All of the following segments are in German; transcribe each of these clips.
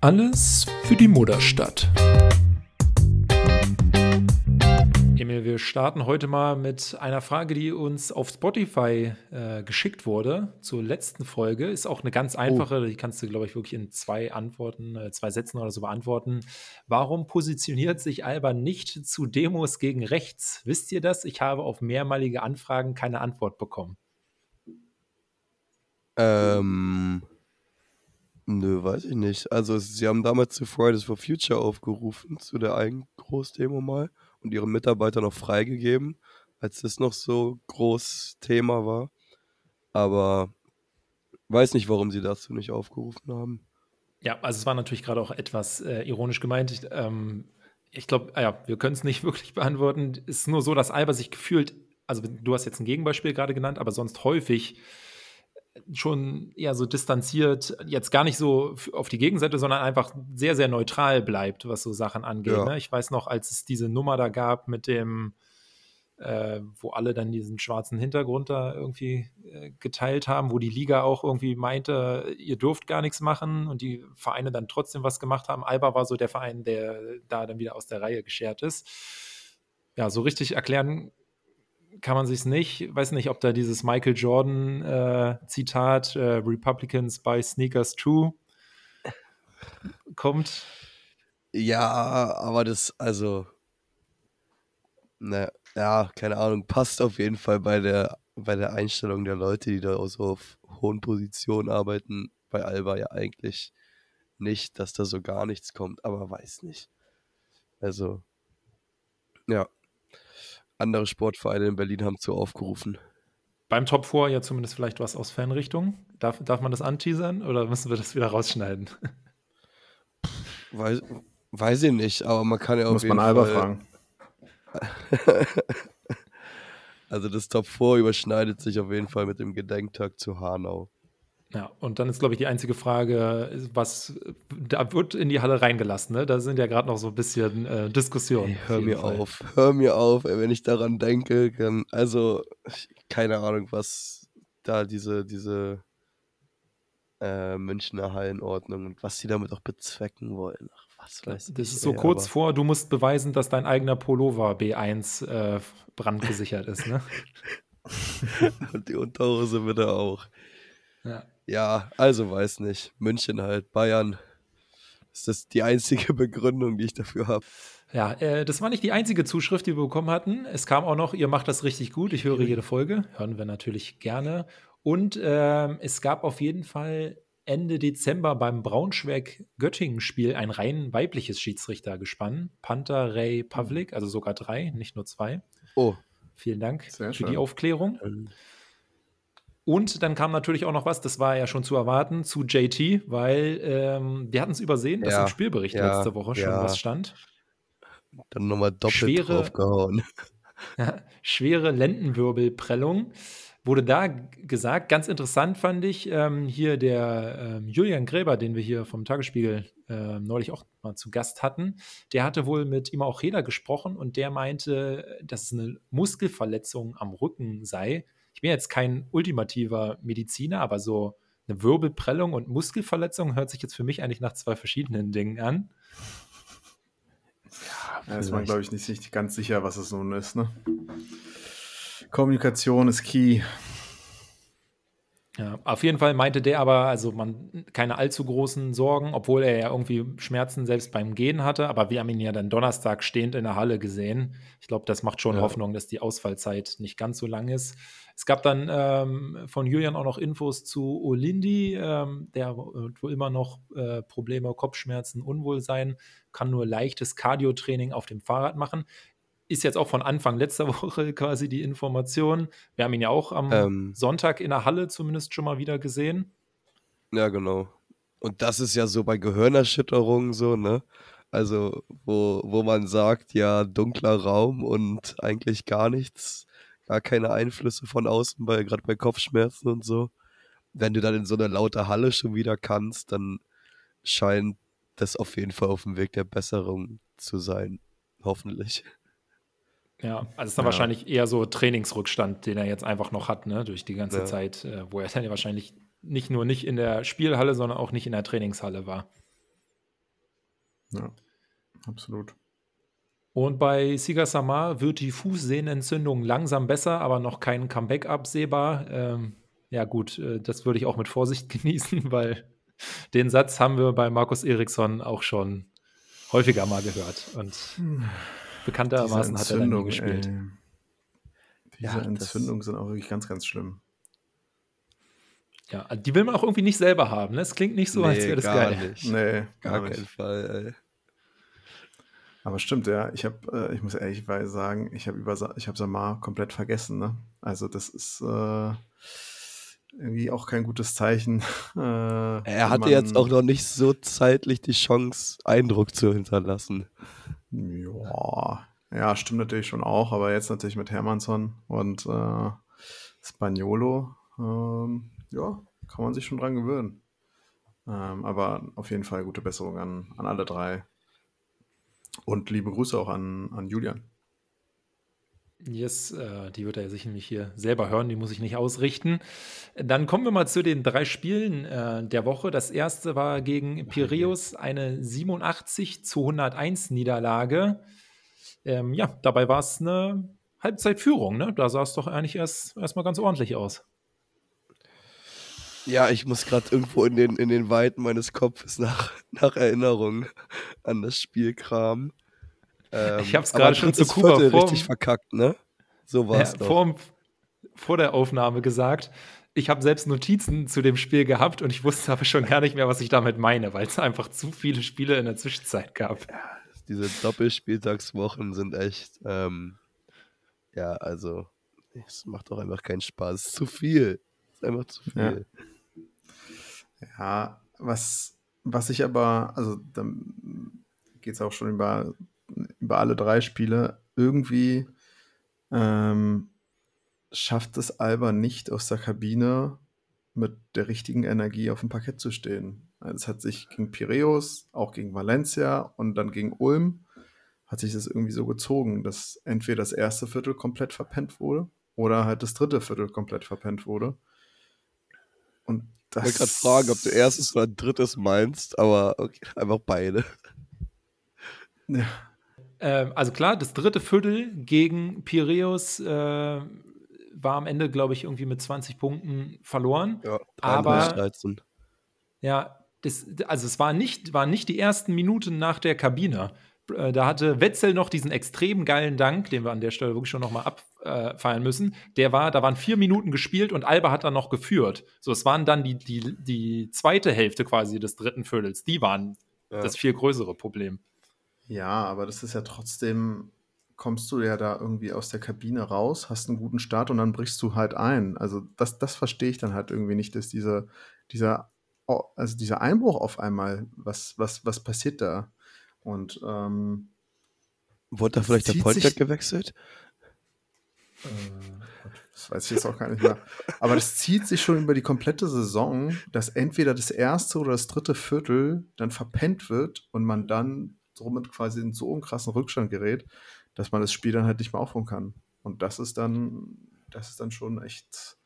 Alles für die Mutterstadt. Emil, wir starten heute mal mit einer Frage, die uns auf Spotify äh, geschickt wurde zur letzten Folge. Ist auch eine ganz einfache, oh. die kannst du, glaube ich, wirklich in zwei Antworten, äh, zwei Sätzen oder so beantworten. Warum positioniert sich Alba nicht zu Demos gegen rechts? Wisst ihr das? Ich habe auf mehrmalige Anfragen keine Antwort bekommen. Ähm, Nö, weiß ich nicht. Also, sie haben damals zu Fridays for Future aufgerufen, zu der einen Großdemo mal und ihre Mitarbeiter noch freigegeben, als das noch so groß Thema war. Aber weiß nicht, warum sie dazu nicht aufgerufen haben. Ja, also es war natürlich gerade auch etwas äh, ironisch gemeint. Ich, ähm, ich glaube, ah ja, wir können es nicht wirklich beantworten. Es ist nur so, dass Alba sich gefühlt, also du hast jetzt ein Gegenbeispiel gerade genannt, aber sonst häufig schon eher so distanziert, jetzt gar nicht so auf die Gegenseite, sondern einfach sehr, sehr neutral bleibt, was so Sachen angeht. Ja. Ne? Ich weiß noch, als es diese Nummer da gab mit dem, äh, wo alle dann diesen schwarzen Hintergrund da irgendwie äh, geteilt haben, wo die Liga auch irgendwie meinte, ihr dürft gar nichts machen und die Vereine dann trotzdem was gemacht haben. Alba war so der Verein, der da dann wieder aus der Reihe geschert ist. Ja, so richtig erklären kann man sich nicht. Weiß nicht, ob da dieses Michael Jordan äh, Zitat äh, Republicans buy sneakers too kommt. Ja, aber das, also, ne, ja, keine Ahnung, passt auf jeden Fall bei der, bei der Einstellung der Leute, die da so auf hohen Positionen arbeiten, bei Alba ja eigentlich nicht, dass da so gar nichts kommt, aber weiß nicht. Also, ja, andere Sportvereine in Berlin haben zu aufgerufen. Beim Top 4 ja zumindest vielleicht was aus Fanrichtung. Darf, darf man das anteasern oder müssen wir das wieder rausschneiden? Weiß, weiß ich nicht, aber man kann ja auch. Muss man Alba fragen. also das Top 4 überschneidet sich auf jeden Fall mit dem Gedenktag zu Hanau. Ja, und dann ist, glaube ich, die einzige Frage, was da wird in die Halle reingelassen, ne? Da sind ja gerade noch so ein bisschen äh, Diskussionen. Hey, hör mir Fall. auf, hör mir auf, ey, wenn ich daran denke, kann, also keine Ahnung, was da diese, diese äh, Münchner Hallenordnung und was sie damit auch bezwecken wollen. Ach, was weiß das ich. ist so ey, kurz vor, du musst beweisen, dass dein eigener Pullover B1 äh, brandgesichert ist, ne? und die Unterhose bitte auch. Ja. Ja, also weiß nicht. München halt, Bayern. Ist das die einzige Begründung, die ich dafür habe? Ja, äh, das war nicht die einzige Zuschrift, die wir bekommen hatten. Es kam auch noch, ihr macht das richtig gut. Ich höre jede Folge. Hören wir natürlich gerne. Und äh, es gab auf jeden Fall Ende Dezember beim Braunschweig-Göttingen-Spiel ein rein weibliches Schiedsrichtergespann. Panther Ray Pavlik, also sogar drei, nicht nur zwei. Oh. Vielen Dank Sehr für schön. die Aufklärung. Ähm. Und dann kam natürlich auch noch was, das war ja schon zu erwarten, zu JT, weil ähm, wir hatten es übersehen, dass ja, im Spielbericht ja, letzte Woche schon ja. was stand. Dann nochmal doppelt schwere, draufgehauen. Schwere Lendenwirbelprellung wurde da gesagt. Ganz interessant fand ich ähm, hier der ähm, Julian Gräber, den wir hier vom Tagesspiegel äh, neulich auch mal zu Gast hatten. Der hatte wohl mit ihm auch Reda gesprochen und der meinte, dass es eine Muskelverletzung am Rücken sei bin jetzt kein ultimativer Mediziner, aber so eine Wirbelprellung und Muskelverletzung hört sich jetzt für mich eigentlich nach zwei verschiedenen Dingen an. Ja, da ist man, glaube ich, nicht ganz sicher, was es nun ist. Ne? Kommunikation ist key. Ja, auf jeden Fall meinte der aber, also man keine allzu großen Sorgen, obwohl er ja irgendwie Schmerzen selbst beim Gehen hatte, aber wir haben ihn ja dann Donnerstag stehend in der Halle gesehen. Ich glaube, das macht schon ja. Hoffnung, dass die Ausfallzeit nicht ganz so lang ist. Es gab dann ähm, von Julian auch noch Infos zu Olindi, ähm, der wohl immer noch äh, Probleme, Kopfschmerzen, Unwohlsein, kann nur leichtes Cardio-Training auf dem Fahrrad machen. Ist jetzt auch von Anfang letzter Woche quasi die Information. Wir haben ihn ja auch am ähm, Sonntag in der Halle zumindest schon mal wieder gesehen. Ja, genau. Und das ist ja so bei Gehirnerschütterungen so, ne? Also, wo, wo man sagt, ja, dunkler Raum und eigentlich gar nichts gar keine Einflüsse von außen, bei, gerade bei Kopfschmerzen und so. Wenn du dann in so einer laute Halle schon wieder kannst, dann scheint das auf jeden Fall auf dem Weg der Besserung zu sein. Hoffentlich. Ja, also es ist dann ja. wahrscheinlich eher so Trainingsrückstand, den er jetzt einfach noch hat, ne, durch die ganze ja. Zeit, äh, wo er dann ja wahrscheinlich nicht nur nicht in der Spielhalle, sondern auch nicht in der Trainingshalle war. Ja, absolut. Und bei Siga Samar wird die Fußsehnenentzündung langsam besser, aber noch kein Comeback absehbar. Ähm, ja, gut, äh, das würde ich auch mit Vorsicht genießen, weil den Satz haben wir bei Markus Eriksson auch schon häufiger mal gehört. Und bekanntermaßen hat er dann nie gespielt. Ey. Diese ja, Entzündungen sind auch wirklich ganz, ganz schlimm. Ja, die will man auch irgendwie nicht selber haben. Ne? Es klingt nicht so, nee, als wäre das geil. Nicht. Nee, gar, gar keinen Fall. Ey. Aber stimmt, ja. Ich habe, äh, ich muss ehrlich sagen, ich habe über, ich habe Samar komplett vergessen. Ne? Also das ist äh, irgendwie auch kein gutes Zeichen. Äh, er hatte jetzt auch noch nicht so zeitlich die Chance, Eindruck zu hinterlassen. Ja, ja, stimmt natürlich schon auch. Aber jetzt natürlich mit Hermannsson und äh, Spagnolo, ähm, ja, kann man sich schon dran gewöhnen. Ähm, aber auf jeden Fall gute Besserung an, an alle drei. Und liebe Grüße auch an, an Julian. Yes, äh, die wird er sich nämlich hier selber hören, die muss ich nicht ausrichten. Dann kommen wir mal zu den drei Spielen äh, der Woche. Das erste war gegen Piräus eine 87 zu 101 Niederlage. Ähm, ja, dabei war es eine Halbzeitführung, ne? Da sah es doch eigentlich erst erstmal ganz ordentlich aus. Ja, ich muss gerade irgendwo in den, in den Weiten meines Kopfes nach, nach Erinnerungen an das Spiel kramen. Ähm, ich habe es gerade schon zu Kuba vor, richtig verkackt, ne? So war es ja, vor, vor der Aufnahme gesagt. Ich habe selbst Notizen zu dem Spiel gehabt und ich wusste aber schon gar nicht mehr, was ich damit meine, weil es einfach zu viele Spiele in der Zwischenzeit gab. Ja, diese Doppelspieltagswochen sind echt, ähm, ja, also, es macht doch einfach keinen Spaß. Es ist zu viel. Es ist einfach zu viel. Ja. Ja, was, was ich aber, also dann geht es auch schon über, über alle drei Spiele, irgendwie ähm, schafft es Alba nicht aus der Kabine mit der richtigen Energie auf dem Parkett zu stehen. Also es hat sich gegen Piräus, auch gegen Valencia und dann gegen Ulm hat sich das irgendwie so gezogen, dass entweder das erste Viertel komplett verpennt wurde oder halt das dritte Viertel komplett verpennt wurde. Und ich wollte gerade fragen, ob du erstes oder drittes meinst, aber okay, einfach beide. Ja. Ähm, also klar, das dritte Viertel gegen Piräus äh, war am Ende, glaube ich, irgendwie mit 20 Punkten verloren. Ja, aber 13. Ja, das, also es war nicht, waren nicht die ersten Minuten nach der Kabine. Äh, da hatte Wetzel noch diesen extrem geilen Dank, den wir an der Stelle wirklich schon nochmal abfeiern müssen. Der war, da waren vier Minuten gespielt und Alba hat dann noch geführt. So, es waren dann die, die, die zweite Hälfte quasi des dritten Viertels. Die waren ja. das viel größere Problem. Ja, aber das ist ja trotzdem, kommst du ja da irgendwie aus der Kabine raus, hast einen guten Start und dann brichst du halt ein. Also das, das verstehe ich dann halt irgendwie nicht, dass diese, dieser, also dieser Einbruch auf einmal, was, was, was passiert da? Und ähm, wurde da vielleicht der Pointback gewechselt? Äh, das weiß ich jetzt auch gar nicht mehr. Aber das zieht sich schon über die komplette Saison, dass entweder das erste oder das dritte Viertel dann verpennt wird und man dann somit quasi in so einen krassen Rückstand gerät, dass man das Spiel dann halt nicht mehr aufholen kann. Und das ist dann, das ist dann schon echt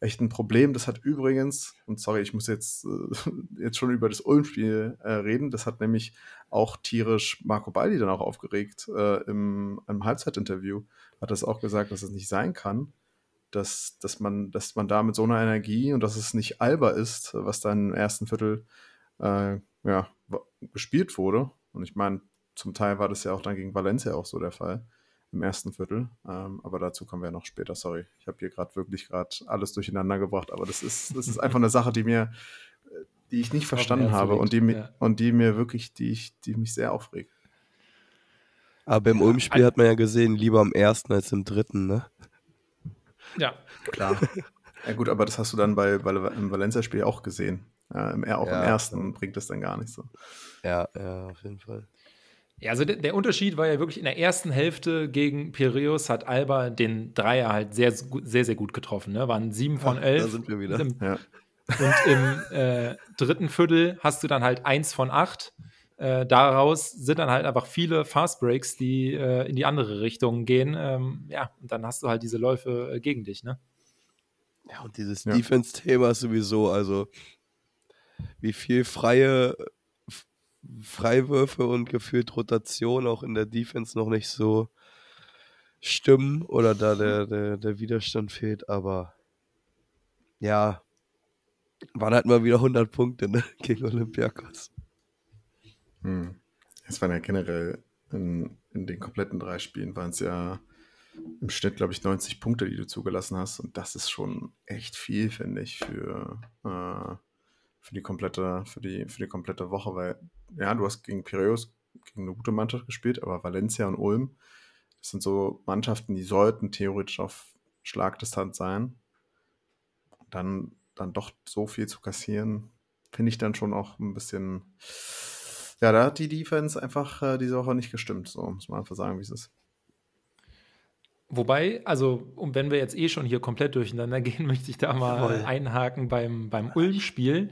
echt ein Problem. Das hat übrigens, und sorry, ich muss jetzt, äh, jetzt schon über das Ulm-Spiel äh, reden, das hat nämlich auch tierisch Marco Baldi dann auch aufgeregt äh, im, im Halbzeitinterview. Hat das auch gesagt, dass es nicht sein kann, dass, dass, man, dass man da mit so einer Energie und dass es nicht alber ist, was da im ersten Viertel äh, ja, gespielt wurde. Und ich meine, zum Teil war das ja auch dann gegen Valencia auch so der Fall im ersten Viertel. Ähm, aber dazu kommen wir noch später. Sorry, ich habe hier gerade wirklich gerade alles durcheinander gebracht. Aber das ist, das ist einfach eine Sache, die mir, die ich nicht verstanden habe und die, ja. und die mir wirklich, die, ich, die mich sehr aufregt. Aber im Ulm-Spiel hat man ja gesehen, lieber am ersten als im dritten, ne? Ja, klar. ja gut, aber das hast du dann bei, bei im Valencia-Spiel auch gesehen. Ja, im, auch ja, im ersten bringt das dann gar nicht so. Ja, ja, auf jeden Fall. Ja, also der, der, Unterschied war ja wirklich in der ersten Hälfte gegen Piraeus hat Alba den Dreier halt sehr, sehr, sehr gut getroffen. Ne? Waren sieben von elf. Da sind wir wieder. Im, ja. Und im äh, dritten Viertel hast du dann halt eins von acht. Äh, daraus sind dann halt einfach viele Fast Breaks, die äh, in die andere Richtung gehen. Ähm, ja, und dann hast du halt diese Läufe äh, gegen dich, ne? Ja, und dieses Ja. Defense-Thema ist sowieso, also wie viel freie Freiwürfe und gefühlt Rotation auch in der Defense noch nicht so stimmen oder da der, der, der Widerstand fehlt, aber ja, waren halt mal wieder 100 Punkte ne? gegen Olympiakos. Hm. Es waren ja generell in, in den kompletten drei Spielen waren es ja im Schnitt, glaube ich, 90 Punkte, die du zugelassen hast. Und das ist schon echt viel, finde ich, für, äh, für die komplette, für die, für die komplette Woche, weil ja, du hast gegen Piraeus gegen eine gute Mannschaft gespielt, aber Valencia und Ulm, das sind so Mannschaften, die sollten theoretisch auf Schlagdistanz sein. Und dann, dann doch so viel zu kassieren, finde ich dann schon auch ein bisschen. Ja, da hat die Defense einfach äh, diese Woche nicht gestimmt. So muss man einfach sagen, wie es ist. Wobei, also, um, wenn wir jetzt eh schon hier komplett durcheinander gehen, möchte ich da mal Jawohl. einhaken beim, beim Ulm-Spiel,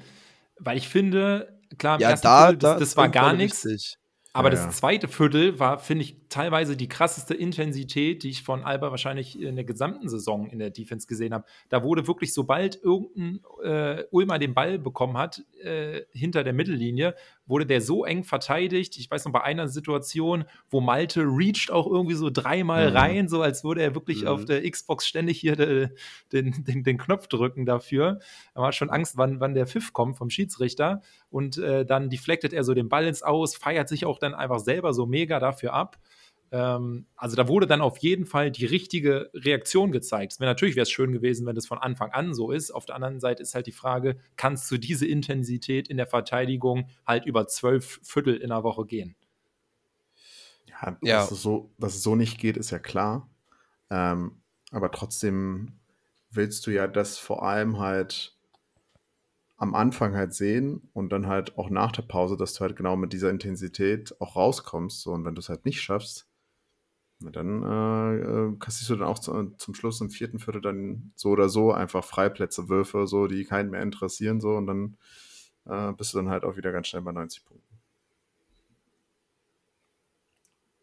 weil ich finde, klar, im Ja, ersten da, Viertel, das, da das war gar nichts. Aber Ja, das zweite Viertel war, finde ich, teilweise die krasseste Intensität, die ich von Alba wahrscheinlich in der gesamten Saison in der Defense gesehen habe. Da wurde wirklich, sobald irgendein äh, Ulmer den Ball bekommen hat, äh, hinter der Mittellinie, wurde der so eng verteidigt. Ich weiß noch, bei einer Situation, wo Malte reached auch irgendwie so dreimal Mhm. rein, so als würde er wirklich Mhm. auf der Xbox ständig hier de, den, den, den Knopf drücken dafür. Da war schon Angst, wann, wann der Pfiff kommt vom Schiedsrichter. Und äh, dann deflectet er so den Ball ins Aus, feiert sich auch dann einfach selber so mega dafür ab. Ähm, also da wurde dann auf jeden Fall die richtige Reaktion gezeigt. Wär, natürlich wäre es schön gewesen, wenn das von Anfang an so ist. Auf der anderen Seite ist halt die Frage, kannst du diese Intensität in der Verteidigung halt über zwölf Viertel in der Woche gehen? Ja, Ja. Dass, es so, dass es so nicht geht, ist ja klar. Ähm, aber trotzdem willst du ja das vor allem halt am Anfang halt sehen und dann halt auch nach der Pause, dass du halt genau mit dieser Intensität auch rauskommst. So, und wenn du es halt nicht schaffst, na dann äh, äh, kassierst du dann auch zu, zum Schluss im vierten Viertel dann so oder so einfach Freiplätze, Würfe, so, die keinen mehr interessieren, so und dann äh, bist du dann halt auch wieder ganz schnell bei 90 Punkten.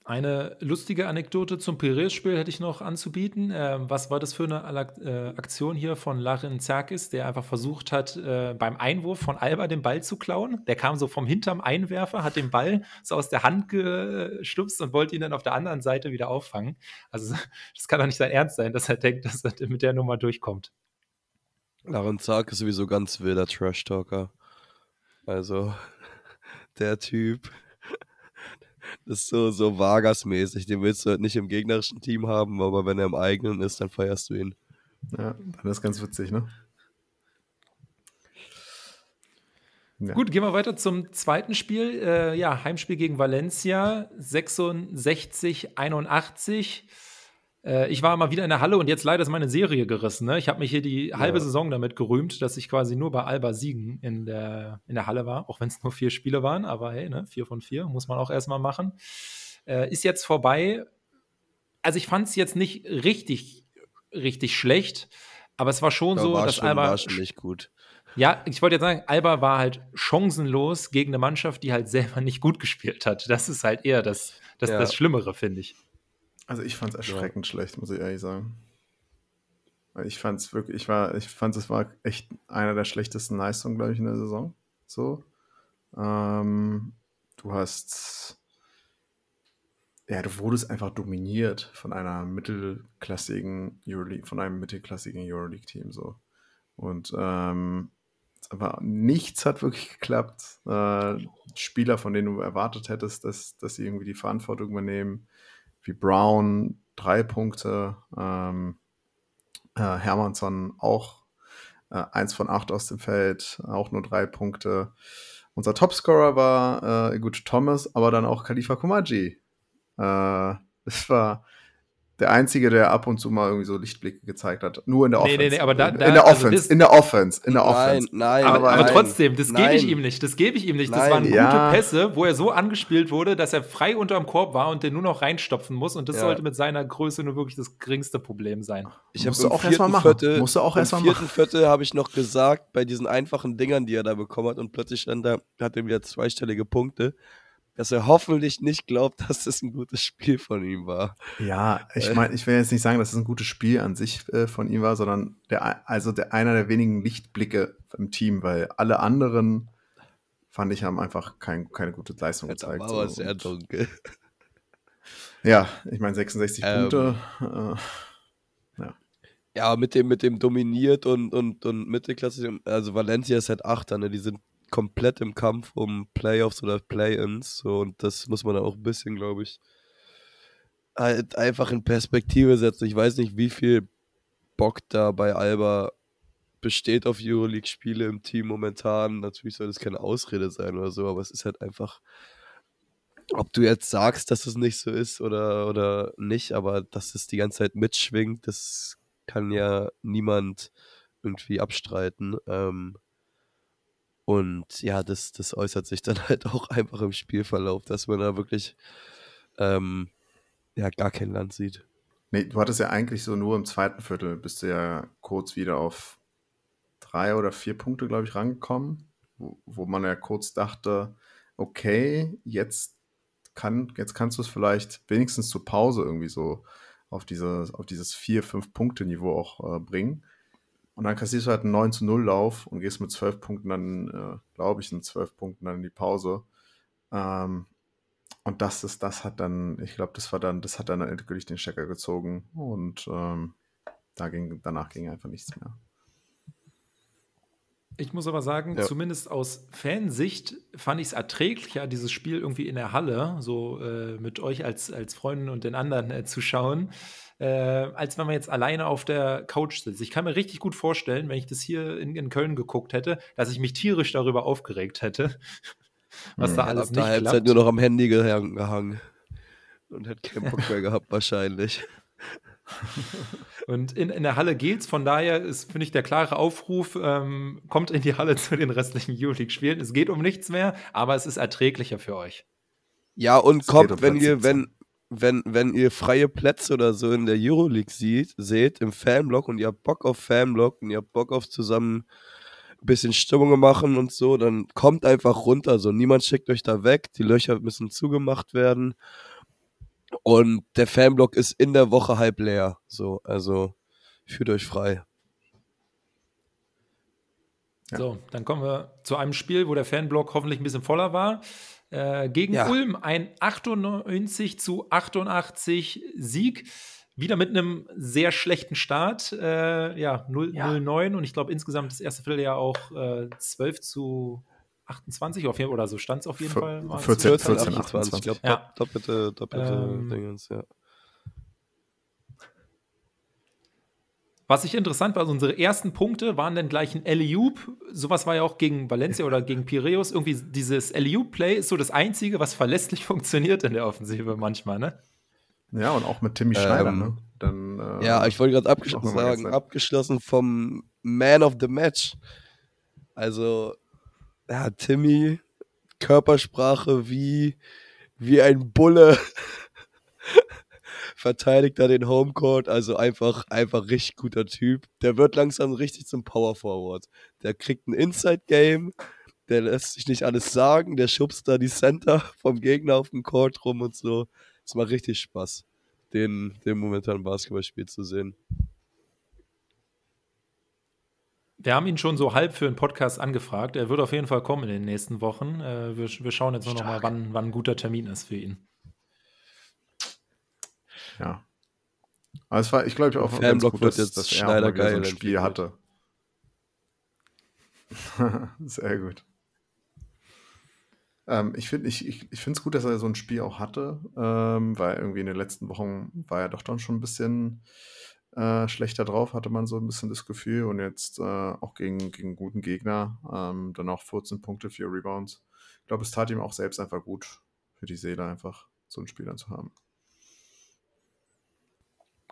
Eine lustige Anekdote zum Piraeus-Spiel hätte ich noch anzubieten. Ähm, was war das für eine äh, Aktion hier von Larin Zerkis, der einfach versucht hat, äh, beim Einwurf von Alba den Ball zu klauen? Der kam so vom hinterm Einwerfer, hat den Ball so aus der Hand gestupst und wollte ihn dann auf der anderen Seite wieder auffangen. Also, das kann doch nicht sein Ernst sein, dass er denkt, dass er mit der Nummer durchkommt. Laron Zark ist sowieso ganz wilder Trash-Talker. Also, der Typ. Das ist so, so Vargas-mäßig. Den willst du halt nicht im gegnerischen Team haben, aber wenn er im eigenen ist, dann feierst du ihn. Ja, dann ist ganz witzig, ne? Ja. Gut, gehen wir weiter zum zweiten Spiel. Äh, ja, Heimspiel gegen Valencia, 66, 81. Äh, ich war mal wieder in der Halle und jetzt leider ist meine Serie gerissen. Ne? Ich habe mich hier die halbe Ja. Saison damit gerühmt, dass ich quasi nur bei Alba Siegen in der, in der Halle war, auch wenn es nur vier Spiele waren. Aber hey, ne, vier von vier muss man auch erstmal machen. Äh, ist jetzt vorbei. Also ich fand es jetzt nicht richtig, richtig schlecht, aber es war schon Ja, so, war, dass schon, Alba war schon nicht gut. ja, ich wollte jetzt sagen, Alba war halt chancenlos gegen eine Mannschaft, die halt selber nicht gut gespielt hat. Das ist halt eher das, das, Ja. das Schlimmere, finde ich. Also ich fand es erschreckend schlecht, muss ich ehrlich sagen. Ich fand es wirklich, ich war, ich fand es war echt einer der schlechtesten Leistungen, glaube ich, in der Saison. So. Ähm, du hast, ja, du wurdest einfach dominiert von einer mittelklassigen Euroleague, von einem mittelklassigen Euroleague-Team so. Und ähm, aber nichts hat wirklich geklappt. Äh, Spieler, von denen du erwartet hättest, dass, dass sie irgendwie die Verantwortung übernehmen, wie Brown, drei Punkte, ähm, äh, Hermannsson auch äh, eins von acht aus dem Feld, auch nur drei Punkte. Unser Topscorer war äh, gut Thomas, aber dann auch Khalifa Kumaji. Äh, das war der Einzige, der ab und zu mal irgendwie so Lichtblicke gezeigt hat. Nur in der Nee, Offense. nee, nee, aber da- in, da- in der also Offense, das- in der Offense, in der Nein, Offense. nein, Aber, aber nein, trotzdem, das gebe ich nein. ihm nicht. Das gebe ich ihm nicht. Das Nein. waren gute Ja. Pässe, wo er so angespielt wurde, dass er frei unterm Korb war und den nur noch reinstopfen muss. Und das Ja. sollte mit seiner Größe nur wirklich das geringste Problem sein. Ich habe Musst du im auch erst mal vierten machen. Viertel, Musst du auch im erst mal vierten machen. Viertel habe ich noch gesagt, bei diesen einfachen Dingern, die er da bekommen hat, und plötzlich dann da, hat er wieder zweistellige Punkte. Dass er hoffentlich nicht glaubt, dass das ein gutes Spiel von ihm war. Ja, ich meine, ich will jetzt nicht sagen, dass es ein gutes Spiel an sich äh, von ihm war, sondern der, also der, einer der wenigen Lichtblicke im Team, weil alle anderen fand ich haben einfach kein, keine gute Leistung ja, gezeigt. War aber so. sehr dunkel. Ja, ich meine 66 ähm, Punkte. Äh, ja. Ja, mit dem, mit dem dominiert und, und, und Mittelklasse, also Valencia ist halt Achter, ne? Die sind komplett im Kampf um Playoffs oder Play-ins. So, und das muss man auch ein bisschen, glaube ich, halt einfach in Perspektive setzen. Ich weiß nicht, wie viel Bock da bei Alba besteht auf Euroleague-Spiele im Team momentan. Natürlich soll das keine Ausrede sein oder so, aber es ist halt einfach, ob du jetzt sagst, dass es nicht so ist oder, oder nicht, aber dass es die ganze Zeit mitschwingt, das kann ja niemand irgendwie abstreiten. Ähm, und ja, das, das äußert sich dann halt auch einfach im Spielverlauf, dass man da wirklich ähm, ja, gar kein Land sieht. Nee, du hattest ja eigentlich so nur im zweiten Viertel, bist du ja kurz wieder auf drei oder vier Punkte, glaube ich, rangekommen, wo, wo man ja kurz dachte, okay, jetzt, kann, jetzt kannst du es vielleicht wenigstens zur Pause irgendwie so auf, diese, auf dieses 4-5-Punkte-Niveau auch äh, bringen. Und dann kassierst du halt einen 9 zu 0 Lauf und gehst mit 12 Punkten dann, äh, glaube ich, in 12 Punkten dann in die Pause. Ähm, und das ist, das hat dann, ich glaube, das war dann, das hat dann endgültig den Stecker gezogen und ähm, da ging, danach ging einfach nichts mehr. Ich muss aber sagen, ja. zumindest aus Fansicht fand ich es erträglicher, dieses Spiel irgendwie in der Halle, so äh, mit euch als, als Freunden und den anderen äh, zu schauen, äh, als wenn man jetzt alleine auf der Couch sitzt. Ich kann mir richtig gut vorstellen, wenn ich das hier in, in Köln geguckt hätte, dass ich mich tierisch darüber aufgeregt hätte, was hm. da alles nicht klappt. Halbzeit nur noch am Handy gehangen und hätte keinen Bock mehr gehabt wahrscheinlich. Und in, in der Halle geht's, von daher ist, finde ich, der klare Aufruf, ähm, kommt in die Halle zu den restlichen Euroleague-Spielen. Es geht um nichts mehr, aber es ist erträglicher für euch. Ja, und es kommt, um wenn ihr, wenn, wenn, wenn ihr freie Plätze oder so in der Euroleague sieht, seht, im Fanblock und ihr habt Bock auf Fanblock und ihr habt Bock auf zusammen ein bisschen Stimmung machen und so, dann kommt einfach runter. So, niemand schickt euch da weg, die Löcher müssen zugemacht werden. Und der Fanblock ist in der Woche halb leer. So, also fühlt euch frei. Ja. So, dann kommen wir zu einem Spiel, wo der Fanblock hoffentlich ein bisschen voller war. Äh, gegen ja. Ulm ein 98 zu 88 Sieg. Wieder mit einem sehr schlechten Start. Äh, ja, 0-9 ja. und ich glaube insgesamt das erste Vierteljahr auch äh, 12 zu 28 auf jeden, oder so stand es auf jeden Fall. 14, 14, 14, 28. Ich glaube, ja. doppelte, doppelte ähm, Dingens, ja. Was ich interessant war, also unsere ersten Punkte waren dann gleich ein Eliup. Sowas war ja auch gegen Valencia oder gegen Piraeus. Irgendwie dieses Eliup-Play ist so das Einzige, was verlässlich funktioniert in der Offensive manchmal, ne? Ja, und auch mit Timmy Schneider, ähm, ne? Dann, äh, ja, ich wollte gerade abgeschlossen sagen, abgeschlossen vom Man of the Match. Also, ja, Timmy, Körpersprache wie, wie ein Bulle. Verteidigt da den Homecourt, also einfach, einfach richtig guter Typ. Der wird langsam richtig zum Power Forward. Der kriegt ein Inside Game, der lässt sich nicht alles sagen, der schubst da die Center vom Gegner auf den Court rum und so. Es macht richtig Spaß, den, den momentanen Basketballspiel zu sehen. Wir haben ihn schon so halb für einen Podcast angefragt. Er wird auf jeden Fall kommen in den nächsten Wochen. Äh, wir, wir, schauen jetzt nur noch mal, wann, wann ein guter Termin ist für ihn. Ja. Aber es war, ich glaube, auch ganz gut, dass, jetzt dass er Schneider geil so ein Spiel hatte. Sehr gut. Ähm, ich finde es ich, ich, ich gut, dass er so ein Spiel auch hatte, ähm, weil irgendwie in den letzten Wochen war er doch dann schon ein bisschen äh, schlechter drauf, hatte man so ein bisschen das Gefühl. Und jetzt äh, auch gegen, gegen guten Gegner, ähm, dann auch 14 Punkte, 4 Rebounds. Ich glaube, es tat ihm auch selbst einfach gut für die Seele, einfach so einen Spieler zu haben.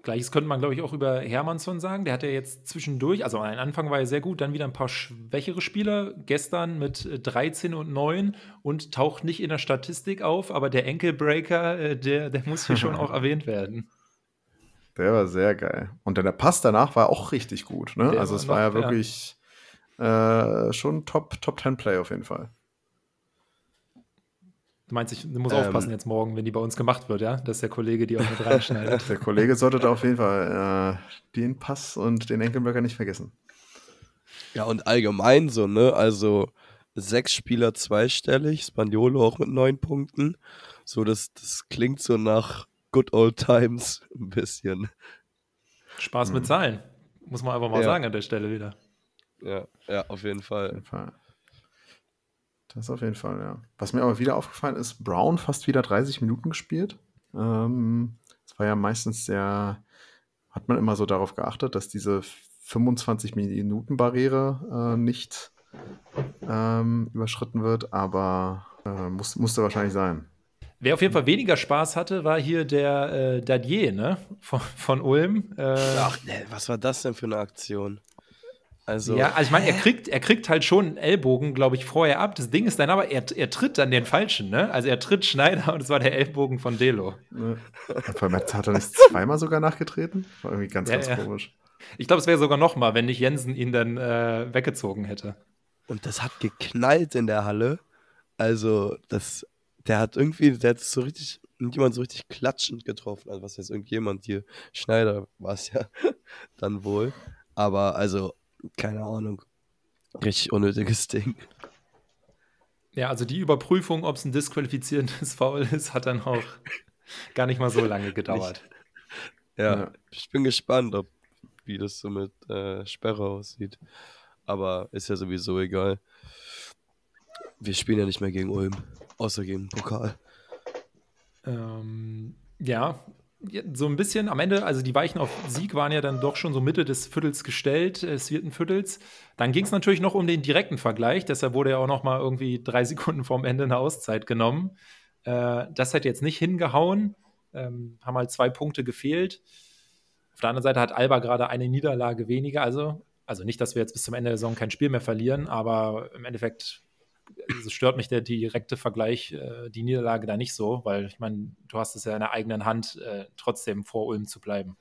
Gleiches könnte man, glaube ich, auch über Hermannsson sagen. Der hat ja jetzt zwischendurch, also am Anfang war er sehr gut, dann wieder ein paar schwächere Spieler. Gestern mit 13 und 9 und taucht nicht in der Statistik auf, aber der Enkelbreaker, äh, der, der muss hier schon auch erwähnt werden. Der war sehr geil. Und der Pass danach war auch richtig gut. Ne? also es war, ja wirklich. Äh, schon Top, Top 10 Play auf jeden Fall. Du meinst, ich muss Ähm. aufpassen jetzt morgen, wenn die bei uns gemacht wird, ja? Dass der Kollege die auch mit reinschneidet. Der Kollege sollte da auf jeden Fall äh, den Pass und den Enkelberger nicht vergessen. Ja, und allgemein so, ne? Also sechs Spieler zweistellig, Spaniolo auch mit neun Punkten. So, das, das klingt so nach Good Old Times ein bisschen. Spaß mit Zahlen. Muss man einfach mal Ja. sagen an der Stelle wieder. Ja, ja, auf jeden Auf Fall. jeden Fall. Das auf jeden Fall, ja. Was mir aber wieder aufgefallen ist, Brown fast wieder 30 Minuten gespielt. Ähm, es war ja meistens sehr, hat man immer so darauf geachtet, dass diese 25-Minuten-Barriere äh, nicht ähm, überschritten wird, aber äh, muss, musste wahrscheinlich sein. Wer auf jeden Fall weniger Spaß hatte, war hier der äh, Dadier, ne? Von, von Ulm. Äh, Ach, ne, was war das denn für eine Aktion? Also, Ja, also ich meine, er kriegt, er kriegt halt schon einen Ellbogen, glaube ich, vorher ab. Das Ding ist dann aber, er, er tritt dann den falschen, ne? Also er tritt Schneider und es war der Ellbogen von Delo. Ne? Und Vor allem hat er nicht zweimal sogar nachgetreten? War irgendwie ganz, Ja, ganz ja. komisch. Ich glaube, es wäre sogar noch mal, wenn nicht Jensen ihn dann äh, weggezogen hätte. und das hat geknallt in der Halle. Also, das, der hat irgendwie, der hat so richtig, jemand so richtig klatschend getroffen. Also, was heißt irgendjemand hier? Schneider war es ja dann wohl. Aber, also, keine Ahnung. Richtig unnötiges Ding. Ja, also die Überprüfung, ob es ein disqualifizierendes Foul ist, hat dann auch gar nicht mal so lange gedauert. Ja, Ja. ich bin gespannt, ob, wie das so mit äh, Sperre aussieht. Aber ist ja sowieso egal. Wir spielen ja nicht mehr gegen Ulm, außer gegen Pokal. Ähm, ja, so ein bisschen am Ende, also die Weichen auf Sieg waren ja dann doch schon so Mitte des Viertels gestellt, des vierten Viertels. Dann ging es natürlich noch um den direkten Vergleich, deshalb wurde ja auch noch mal irgendwie drei Sekunden vorm Ende eine Auszeit genommen. Äh, das hat jetzt nicht hingehauen, ähm, haben halt zwei Punkte gefehlt. Auf der anderen Seite hat Alba gerade eine Niederlage weniger, also, also nicht, dass wir jetzt bis zum Ende der Saison kein Spiel mehr verlieren, aber im Endeffekt es stört mich der direkte Vergleich, äh, die Niederlage da nicht so, weil ich meine, du hast es ja in der eigenen Hand, äh, trotzdem vor Ulm zu bleiben.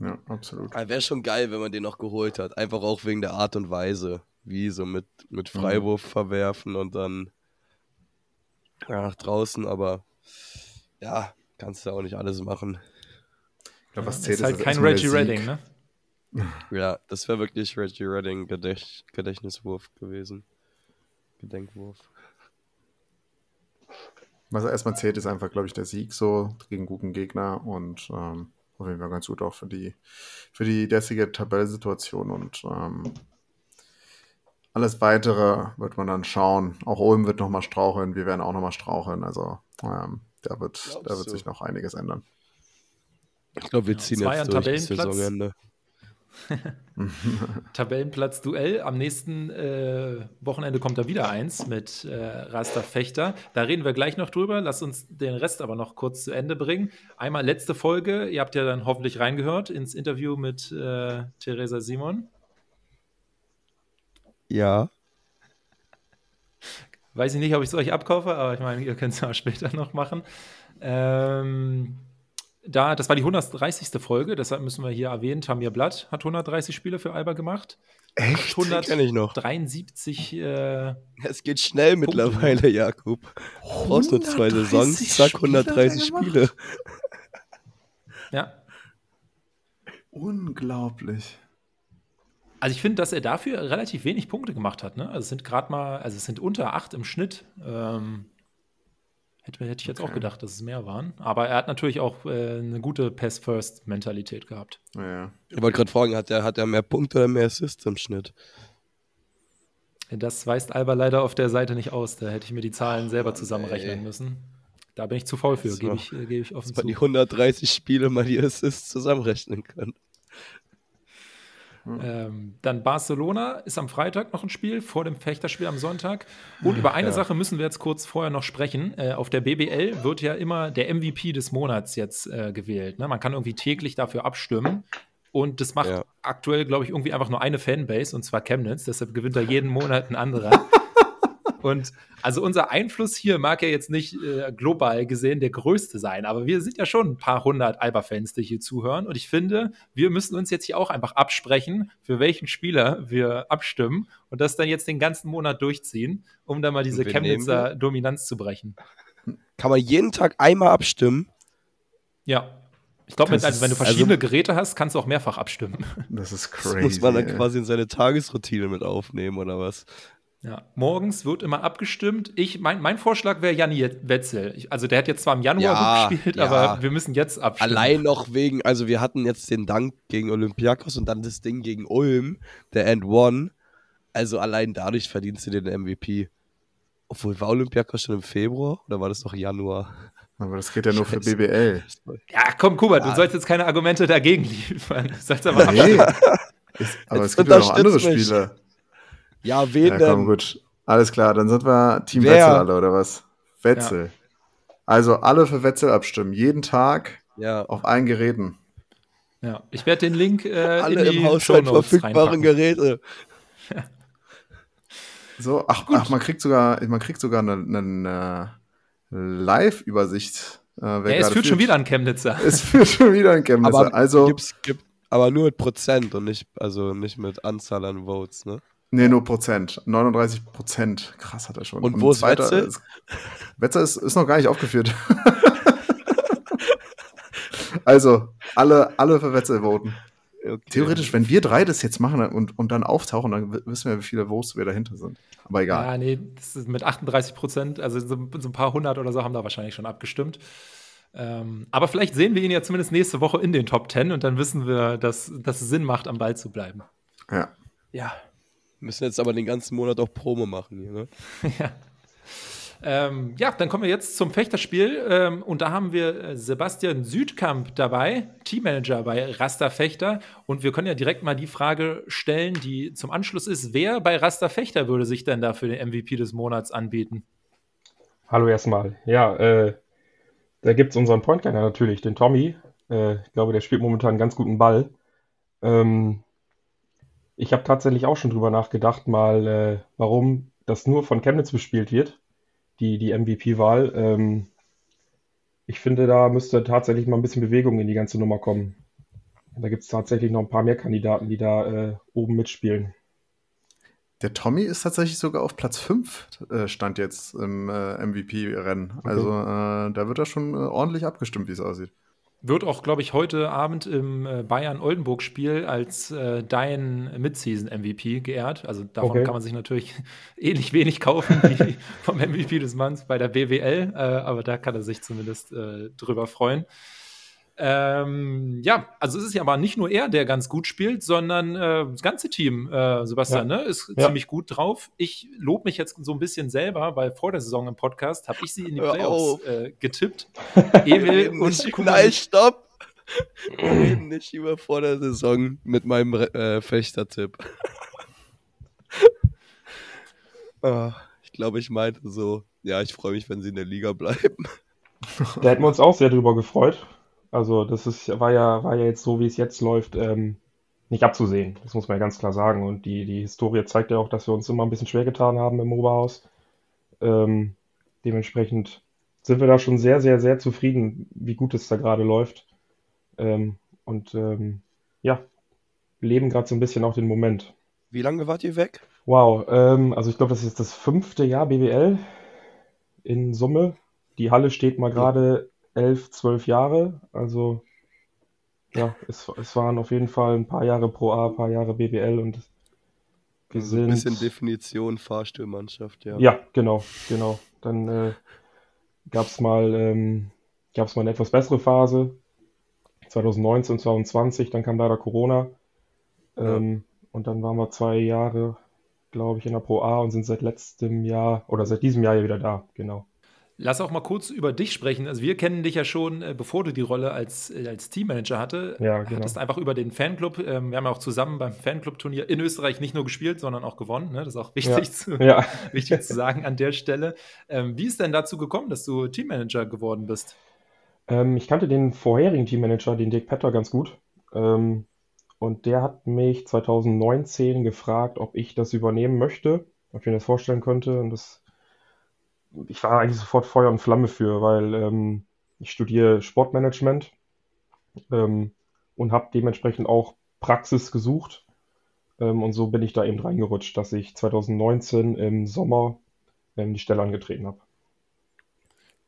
Ja, absolut. Wäre schon geil, wenn man den noch geholt hat. Einfach auch wegen der Art und Weise. Wie so mit, mit Freiwurf verwerfen und dann ja, nach draußen. Aber ja, kannst du auch nicht alles machen. Ich glaube, was Ja, zählt ist halt ist kein Reggie. Redding, ne? Ja, das wäre wirklich Reggie Redding Gedächt Gedächtniswurf gewesen. Gedenkwurf. Was erstmal zählt, ist einfach, glaube ich, der Sieg so gegen guten Gegner und ähm, auf jeden Fall ganz gut auch für die, für die derzeitige Tabellensituation und ähm, alles weitere wird man dann schauen. Auch Ulm wird nochmal straucheln, wir werden auch nochmal straucheln. Also ähm, da wird, Glaubst da wird du? sich noch einiges ändern. Ich glaube, wir Ja, ziehen zwei jetzt durch bis Tabellenplatz. Saisonende. Tabellenplatz-Duell. Am nächsten äh, Wochenende kommt da wieder eins mit äh, Raster Fechter. Da reden wir gleich noch drüber. Lass uns den Rest aber noch kurz zu Ende bringen. Einmal letzte Folge. Ihr habt ja dann hoffentlich reingehört ins Interview mit äh, Theresa Simon. Ja. Weiß ich nicht, ob ich es euch abkaufe, aber ich meine, ihr könnt es ja später noch machen. Ähm, da, das war die 130. Folge, deshalb müssen wir hier erwähnen, Tamir Blatt hat 130 Spiele für Alba gemacht. Echt? Den kenn ich noch. 173 äh, Es geht schnell Punkte. mittlerweile, Jakob. Brauchst nur zwei 130 Saisons, zack, Spiele hat er 130 gemacht? Spiele. ja, Unglaublich. Also ich finde, dass er dafür relativ wenig Punkte gemacht hat. Ne? Also es sind gerade mal, also es sind unter acht im Schnitt. Ähm, hätte, hätte ich jetzt auch Okay. gedacht, dass es mehr waren. Aber er hat natürlich auch äh, eine gute Pass-First-Mentalität gehabt. Ja. Ich wollte gerade fragen, hat er hat er mehr Punkte oder mehr Assists im Schnitt? Das weist Alba leider auf der Seite nicht aus. Da hätte ich mir die Zahlen selber zusammenrechnen ey. müssen. Da bin ich zu faul für, gebe ich, äh, gebe ich offen Dass man die zu. 130 Spiele mal die Assists zusammenrechnen kann. Ähm, dann Barcelona ist am Freitag noch ein Spiel, vor dem Fechterspiel am Sonntag. Und über eine Ja. Sache müssen wir jetzt kurz vorher noch sprechen. Äh, auf der BBL wird ja immer der MVP des Monats jetzt äh, gewählt. Ne? Man kann irgendwie täglich dafür abstimmen. Und das macht Ja. aktuell, glaube ich, irgendwie einfach nur eine Fanbase, und zwar Chemnitz. Deshalb gewinnt da jeden Monat ein anderer. Und also unser Einfluss hier mag ja jetzt nicht äh, global gesehen der größte sein, aber wir sind ja schon ein paar hundert Alba-Fans, die hier zuhören. Und ich finde, wir müssen uns jetzt hier auch einfach absprechen, für welchen Spieler wir abstimmen und das dann jetzt den ganzen Monat durchziehen, um dann mal diese Chemnitzer Dominanz zu brechen. Kann man jeden Tag einmal abstimmen? Ja. Ich glaube, also, wenn du verschiedene also, Geräte hast, kannst du auch mehrfach abstimmen. Das ist crazy. Das muss man dann quasi in seine Tagesroutine mit aufnehmen, oder was? Ja, morgens wird immer abgestimmt. Ich, mein, mein Vorschlag wäre Janni Wetzel. Ich, also der hat jetzt zwar im Januar ja, gespielt, ja. aber wir müssen jetzt abstimmen. Allein noch wegen, also wir hatten jetzt den Dank gegen Olympiakos und dann das Ding gegen Ulm, der End One. Also allein dadurch verdienst du den MVP. Obwohl, war Olympiakos schon im Februar oder war das noch Januar? Aber das geht ja nur für BBL. Ja, komm, Kuba, ja. du sollst jetzt keine Argumente dagegen liefern. Du sollst aber nee. aber es gibt ja noch andere Spiele. Ja, wen ja, komm, denn? gut. Alles klar, dann sind wir Team Wer? Wetzel alle, oder was? Wetzel. Ja. Also alle für Wetzel abstimmen. Jeden Tag ja. auf allen Geräten. Ja, ich werde den Link äh, alle in die im Haushalt verfügbaren Geräte. So, ach, ach, man kriegt sogar, man kriegt sogar eine, eine Live-Übersicht. Äh, ja, es führt schon wieder an Chemnitzer. Es führt schon wieder an Chemnitzer. Aber also, gibt's, gibt, aber nur mit Prozent und nicht, also nicht mit Anzahl an Votes, ne? Nee, nur Prozent. 39 Prozent. Krass hat er schon. Und, und wo ist Wetzel? Ist, Wetzel ist, ist noch gar nicht aufgeführt. also, alle, alle für Wetzel voten. Okay. Theoretisch, wenn wir drei das jetzt machen und, und dann auftauchen, dann wissen wir, wie viele Votes wir dahinter sind. Aber egal. Ja, nee, das ist mit 38 Prozent, also so, so, ein paar hundert oder so haben da wahrscheinlich schon abgestimmt. Ähm, aber vielleicht sehen wir ihn ja zumindest nächste Woche in den Top 10 und dann wissen wir, dass, dass es Sinn macht, am Ball zu bleiben. Ja. Ja. Müssen jetzt aber den ganzen Monat auch Promo machen hier, ne? ja. Ähm, ja, dann kommen wir jetzt zum Fechterspiel. Ähm, und da haben wir äh, Sebastian Südkamp dabei, Teammanager bei Rasta Fechter. Und wir können ja direkt mal die Frage stellen, die zum Anschluss ist: Wer bei Rasta Fechter würde sich denn da für den MVP des Monats anbieten? Hallo erstmal. Ja, äh, da gibt es unseren Pointguarder natürlich, den Tommy. Äh, ich glaube, der spielt momentan einen ganz guten Ball. Ähm, ich habe tatsächlich auch schon drüber nachgedacht, mal, äh, warum das nur von Chemnitz bespielt wird, die, die MVP-Wahl. Ähm, ich finde, da müsste tatsächlich mal ein bisschen Bewegung in die ganze Nummer kommen. Da gibt es tatsächlich noch ein paar mehr Kandidaten, die da äh, oben mitspielen. Der Tommy ist tatsächlich sogar auf Platz 5 äh, stand jetzt im äh, MVP-Rennen. Okay. Also äh, da wird er schon äh, ordentlich abgestimmt, wie es aussieht. Wird auch, glaube ich, heute Abend im äh, Bayern-Oldenburg-Spiel als äh, dein Mid-Season-MVP geehrt. Also davon okay. kann man sich natürlich ähnlich wenig kaufen wie vom MVP des Manns bei der BWL, äh, aber da kann er sich zumindest äh, drüber freuen. Ähm, ja, also es ist ja aber nicht nur er, der ganz gut spielt, sondern äh, das ganze Team, äh, Sebastian, ja. ne, ist ja. ziemlich gut drauf. Ich lobe mich jetzt so ein bisschen selber, weil vor der Saison im Podcast habe ich sie in die Playoffs äh, getippt. Emil und Nein, stopp! Wir reden nicht über vor der Saison mit meinem äh, Fechtertipp. oh, ich glaube, ich meinte so, ja, ich freue mich, wenn sie in der Liga bleiben. Da hätten wir uns auch sehr drüber gefreut. Also das ist, war ja, war ja jetzt so, wie es jetzt läuft, ähm, nicht abzusehen. Das muss man ja ganz klar sagen. Und die, die Historie zeigt ja auch, dass wir uns immer ein bisschen schwer getan haben im Oberhaus. Ähm, dementsprechend sind wir da schon sehr, sehr, sehr zufrieden, wie gut es da gerade läuft. Ähm, und ähm, ja, leben gerade so ein bisschen auch den Moment. Wie lange wart ihr weg? Wow, ähm, also ich glaube, das ist das fünfte Jahr BWL in Summe. Die Halle steht mal gerade elf, zwölf Jahre. Also ja, es, es waren auf jeden Fall ein paar Jahre Pro A, ein paar Jahre BWL und wir also sind. Ein bisschen Definition Fahrstuhlmannschaft, ja. Ja, genau, genau. Dann äh, gab es mal, ähm, mal eine etwas bessere Phase. 2019, 2020, dann kam leider Corona. Ähm, ja. Und dann waren wir zwei Jahre, glaube ich, in der Pro A und sind seit letztem Jahr oder seit diesem Jahr wieder da, genau. Lass auch mal kurz über dich sprechen. Also wir kennen dich ja schon, äh, bevor du die Rolle als, äh, als Teammanager hatte. Ja, genau. Hattest einfach über den Fanclub, ähm, wir haben ja auch zusammen beim Fanclub-Turnier in Österreich nicht nur gespielt, sondern auch gewonnen. Ne? Das ist auch wichtig, ja. Zu, ja. wichtig zu sagen an der Stelle. Ähm, wie ist denn dazu gekommen, dass du Teammanager geworden bist? Ähm, ich kannte den vorherigen Teammanager, den Dick Petter, ganz gut. Ähm, und der hat mich 2019 gefragt, ob ich das übernehmen möchte, ob ich mir das vorstellen könnte. Und das ich war eigentlich sofort Feuer und Flamme für, weil ähm, ich studiere Sportmanagement ähm, und habe dementsprechend auch Praxis gesucht. Ähm, und so bin ich da eben reingerutscht, dass ich 2019 im Sommer ähm, die Stelle angetreten habe.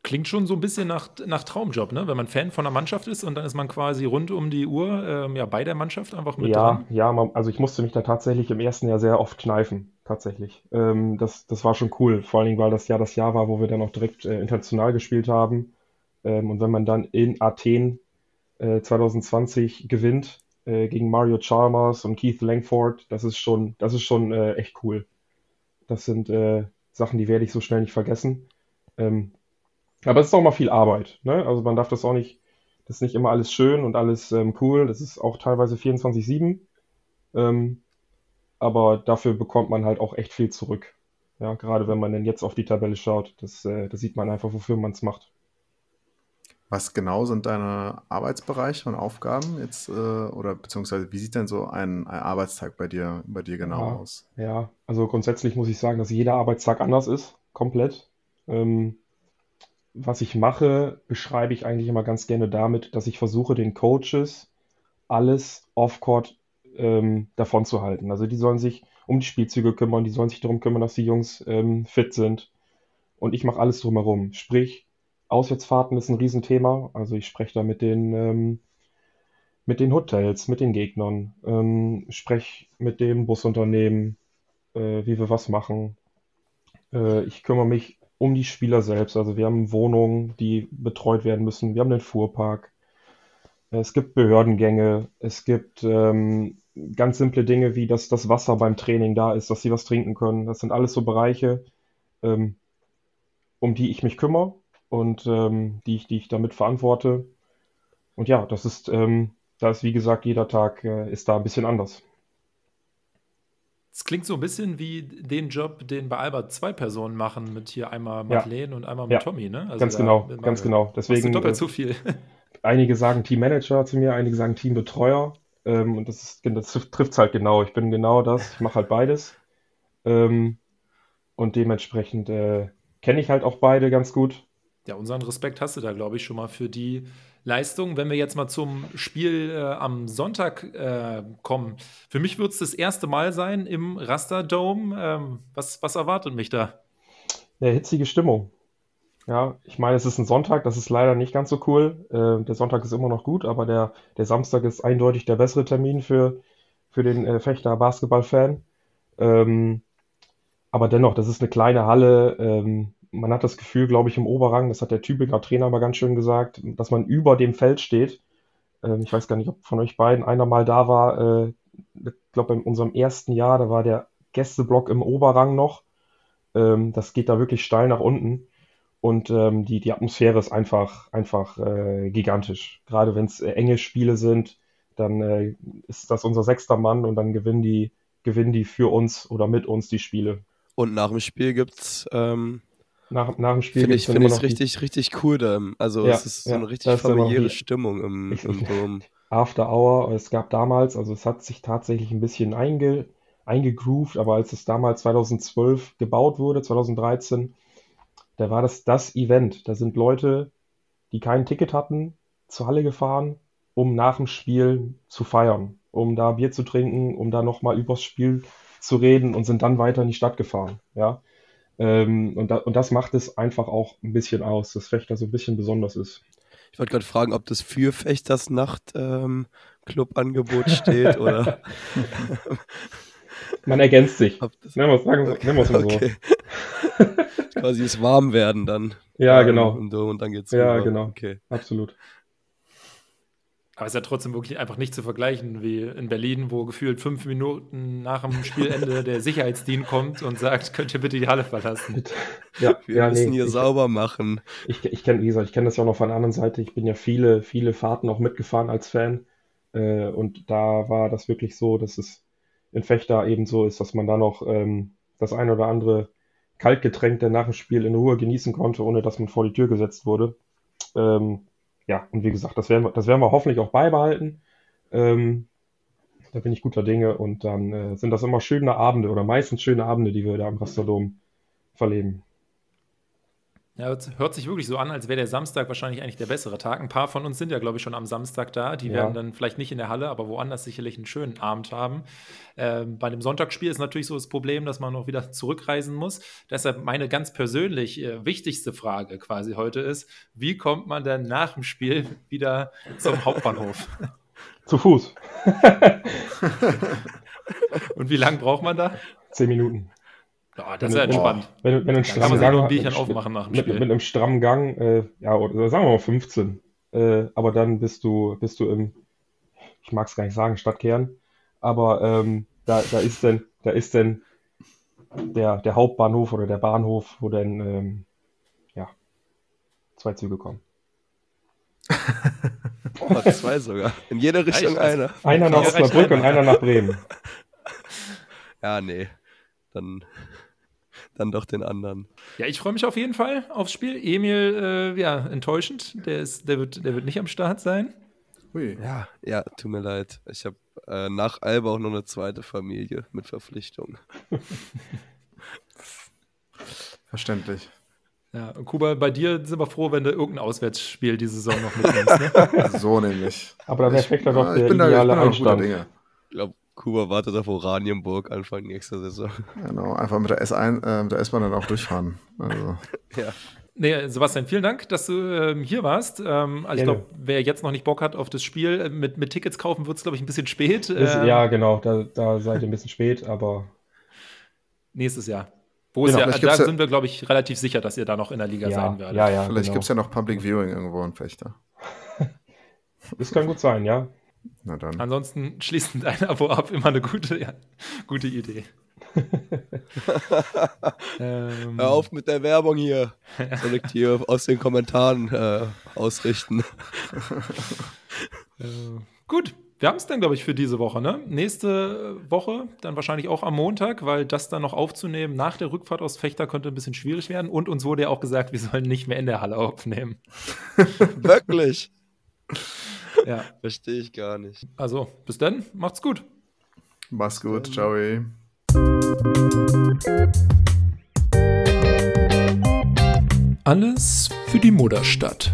Klingt schon so ein bisschen nach, nach Traumjob, ne? Wenn man Fan von einer Mannschaft ist und dann ist man quasi rund um die Uhr ähm, ja, bei der Mannschaft einfach mit Ja, dran. ja, man, also ich musste mich da tatsächlich im ersten Jahr sehr oft kneifen, tatsächlich. Ähm, das, das war schon cool, vor allen Dingen, weil das Jahr das Jahr war, wo wir dann auch direkt äh, international gespielt haben. Ähm, und wenn man dann in Athen äh, 2020 gewinnt äh, gegen Mario Chalmers und Keith Langford, das ist schon, das ist schon äh, echt cool. Das sind äh, Sachen, die werde ich so schnell nicht vergessen. Ähm, aber es ist auch mal viel Arbeit, ne? Also man darf das auch nicht, das ist nicht immer alles schön und alles ähm, cool. Das ist auch teilweise 24/7. Ähm, aber dafür bekommt man halt auch echt viel zurück. Ja, gerade wenn man dann jetzt auf die Tabelle schaut, das, äh, da sieht man einfach, wofür man es macht. Was genau sind deine Arbeitsbereiche und Aufgaben jetzt, äh, oder beziehungsweise wie sieht denn so ein, ein Arbeitstag bei dir, bei dir genau Ja, aus? ja, also grundsätzlich muss ich sagen, dass jeder Arbeitstag anders ist, komplett. Ähm, was ich mache, beschreibe ich eigentlich immer ganz gerne damit, dass ich versuche, den Coaches alles off-court ähm, davon zu halten. Also die sollen sich um die Spielzüge kümmern, die sollen sich darum kümmern, dass die Jungs ähm, fit sind. Und ich mache alles drumherum. Sprich, Auswärtsfahrten ist ein Riesenthema. Also ich spreche da mit den, ähm, mit den Hotels, mit den Gegnern, ähm, spreche mit dem Busunternehmen, äh, wie wir was machen. Äh, ich kümmere mich um die Spieler selbst. Also wir haben Wohnungen, die betreut werden müssen. Wir haben den Fuhrpark. Es gibt Behördengänge. Es gibt ähm, ganz simple Dinge, wie dass das Wasser beim Training da ist, dass sie was trinken können. Das sind alles so Bereiche, ähm, um die ich mich kümmere und ähm, die ich, die ich damit verantworte. Und ja, das ist, ähm, da ist wie gesagt, jeder Tag äh, ist da ein bisschen anders. Es klingt so ein bisschen wie den Job, den bei Albert zwei Personen machen, mit hier einmal Ja, Madeleine und einmal mit ja, Tommy, ne? Also ganz genau, ganz genau. Deswegen, doppelt äh, so viel. einige sagen Teammanager zu mir, einige sagen Teambetreuer. Ähm, und das ist, das trifft es halt genau. Ich bin genau das. Ich mache halt beides. Ähm, und dementsprechend äh, kenne ich halt auch beide ganz gut. Ja, unseren Respekt hast du da, glaube ich, schon mal für die Leistung. Wenn wir jetzt mal zum Spiel äh, am Sonntag äh, kommen. Für mich wird es das erste Mal sein im Raster Dome. Ähm, was, was erwartet mich da? Ja, hitzige Stimmung. Ja, ich meine, es ist ein Sonntag, das ist leider nicht ganz so cool. Äh, der Sonntag ist immer noch gut, aber der, der Samstag ist eindeutig der bessere Termin für, für den äh, Fechter Basketball-Fan. Ähm, aber dennoch, das ist eine kleine Halle. Ähm, man hat das Gefühl, glaube ich, im Oberrang, das hat der Tübinger Trainer mal ganz schön gesagt, dass man über dem Feld steht. Ähm, ich weiß gar nicht, ob von euch beiden einer mal da war. Äh, ich glaube, in unserem ersten Jahr, da war der Gästeblock im Oberrang noch. Ähm, das geht da wirklich steil nach unten. Und ähm, die, die Atmosphäre ist einfach, einfach äh, gigantisch. Gerade wenn es äh, enge Spiele sind, dann äh, ist das unser sechster Mann und dann gewinnen die, gewinnen die für uns oder mit uns die Spiele. Und nach dem Spiel gibt's, ähm, Nach, nach dem Spiel finde ich, immer ich die, richtig, richtig cool da. Also ja, es ist so eine richtig familiäre die, Stimmung im, ich, im Dom. After Hour. Es gab damals, also es hat sich tatsächlich ein bisschen einge, eingegroovt, aber als es damals 2012 gebaut wurde, 2013, da war das das Event. Da sind Leute, die kein Ticket hatten, zur Halle gefahren, um nach dem Spiel zu feiern, um da Bier zu trinken, um da nochmal übers Spiel zu reden und sind dann weiter in die Stadt gefahren. Ja. Ähm, und, da, und das macht es einfach auch ein bisschen aus, dass Fechter so ein bisschen besonders ist. Ich wollte gerade fragen, ob das für Fechters Nacht ähm, Clubangebot steht oder Man ergänzt sich. Nennen wir es sagen Okay, es mal so. okay. Quasi das Warmwerden dann Ja, ähm, genau. Dom und dann geht's Ja, rüber. genau. Okay. Absolut. Aber es ist ja trotzdem wirklich einfach nicht zu vergleichen wie in Berlin, wo gefühlt fünf Minuten nach dem Spielende der Sicherheitsdienst kommt und sagt, könnt ihr bitte die Halle verlassen. Ja, Wir ja, müssen nee, hier ich, sauber machen. ich, ich kenne, wie gesagt, ich kenne das ja auch noch von der anderen Seite. Ich bin ja viele, viele Fahrten auch mitgefahren als Fan. Äh, und da war das wirklich so, dass es in Fechter eben so ist, dass man da noch ähm, das ein oder andere Kaltgetränk dann nach dem Spiel in Ruhe genießen konnte, ohne dass man vor die Tür gesetzt wurde. Ähm, ja, und wie gesagt, das werden wir, das werden wir hoffentlich auch beibehalten. Ähm, da bin ich guter Dinge und dann äh, sind das immer schöne Abende oder meistens schöne Abende, die wir da am Rasterdom verleben. Ja, hört sich wirklich so an, als wäre der Samstag wahrscheinlich eigentlich der bessere Tag. Ein paar von uns sind ja, glaube ich, schon am Samstag da. Die Ja. werden dann vielleicht nicht in der Halle, aber woanders sicherlich einen schönen Abend haben. Ähm, bei dem Sonntagsspiel ist natürlich so das Problem, dass man noch wieder zurückreisen muss. Deshalb meine ganz persönlich äh, wichtigste Frage quasi heute ist, wie kommt man denn nach dem Spiel wieder zum Hauptbahnhof? Zu Fuß. Und wie lange braucht man da? Zehn Minuten. Ja, das ist ja Wenn- entspannt. Wenn, du- wenn du einen kann strammen man Gang ein Bierchen mit- aufmachen nach dem mit, Spiel. mit einem strammen Gang, äh, ja, oder sagen wir mal 15. Äh, aber dann bist du, bist du im, ich mag es gar nicht sagen, Stadtkern, aber ähm, da, da ist denn, da ist denn der, der Hauptbahnhof oder der Bahnhof, wo dann ähm, ja, zwei Züge kommen. Oh, zwei sogar. In jede Richtung ich weiß. einer. Einer nach Ja, Osnabrück und einer. einer nach Bremen. Ja, nee. Dann, dann doch den anderen. Ja, ich freue mich auf jeden Fall aufs Spiel. Emil, äh, ja, enttäuschend. Der, ist, der, wird, der wird nicht am Start sein. Hui. Ja, ja, tut mir leid. Ich habe äh, nach Alba auch noch eine zweite Familie mit Verpflichtungen. Verständlich. Ja, und Kuba, bei dir sind wir froh, wenn du irgendein Auswärtsspiel die Saison noch mitnimmst. Ne? So nämlich. Aber da wäre Ich- Fechter doch ja, der ich bin da, ich ideale bin da guter. Dinge. Ich glaube, Kuba wartet auf Oranienburg Anfang nächster Saison. Genau, einfach mit der S1, äh, mit der S-Bahn dann auch durchfahren. Also, Ja. Nee, Sebastian, vielen Dank, dass du ähm, hier warst. Ähm, also ich Gerne. glaube, wer jetzt noch nicht Bock hat auf das Spiel, äh, mit, mit Tickets kaufen wird es, glaube ich, ein bisschen spät. Ist, Ähm, ja, genau, da, da seid ihr ein bisschen spät, aber Nächstes Jahr. Wo es Genau. ja, Vielleicht da ja- sind wir, glaube ich, relativ sicher, dass ihr da noch in der Liga ja, sein werdet. ja, ja, vielleicht genau. gibt es ja noch Public Viewing irgendwo in Fechter. Das kann gut sein, ja. Na dann. Ansonsten schließend ein Abo ab, immer eine gute, ja, gute Idee. ähm, Hör auf mit der Werbung hier. Hier aus den Kommentaren äh, ausrichten. Äh, gut, wir haben es dann, glaube ich, für diese Woche. Ne? Nächste Woche, dann wahrscheinlich auch am Montag, weil das dann noch aufzunehmen nach der Rückfahrt aus Fechter könnte ein bisschen schwierig werden. Und uns wurde ja auch gesagt, wir sollen nicht mehr in der Halle aufnehmen. Wirklich? Ja, Verstehe ich gar nicht. also bis dann, macht's gut. Mach's gut, ciao. Alles für die Mutterstadt.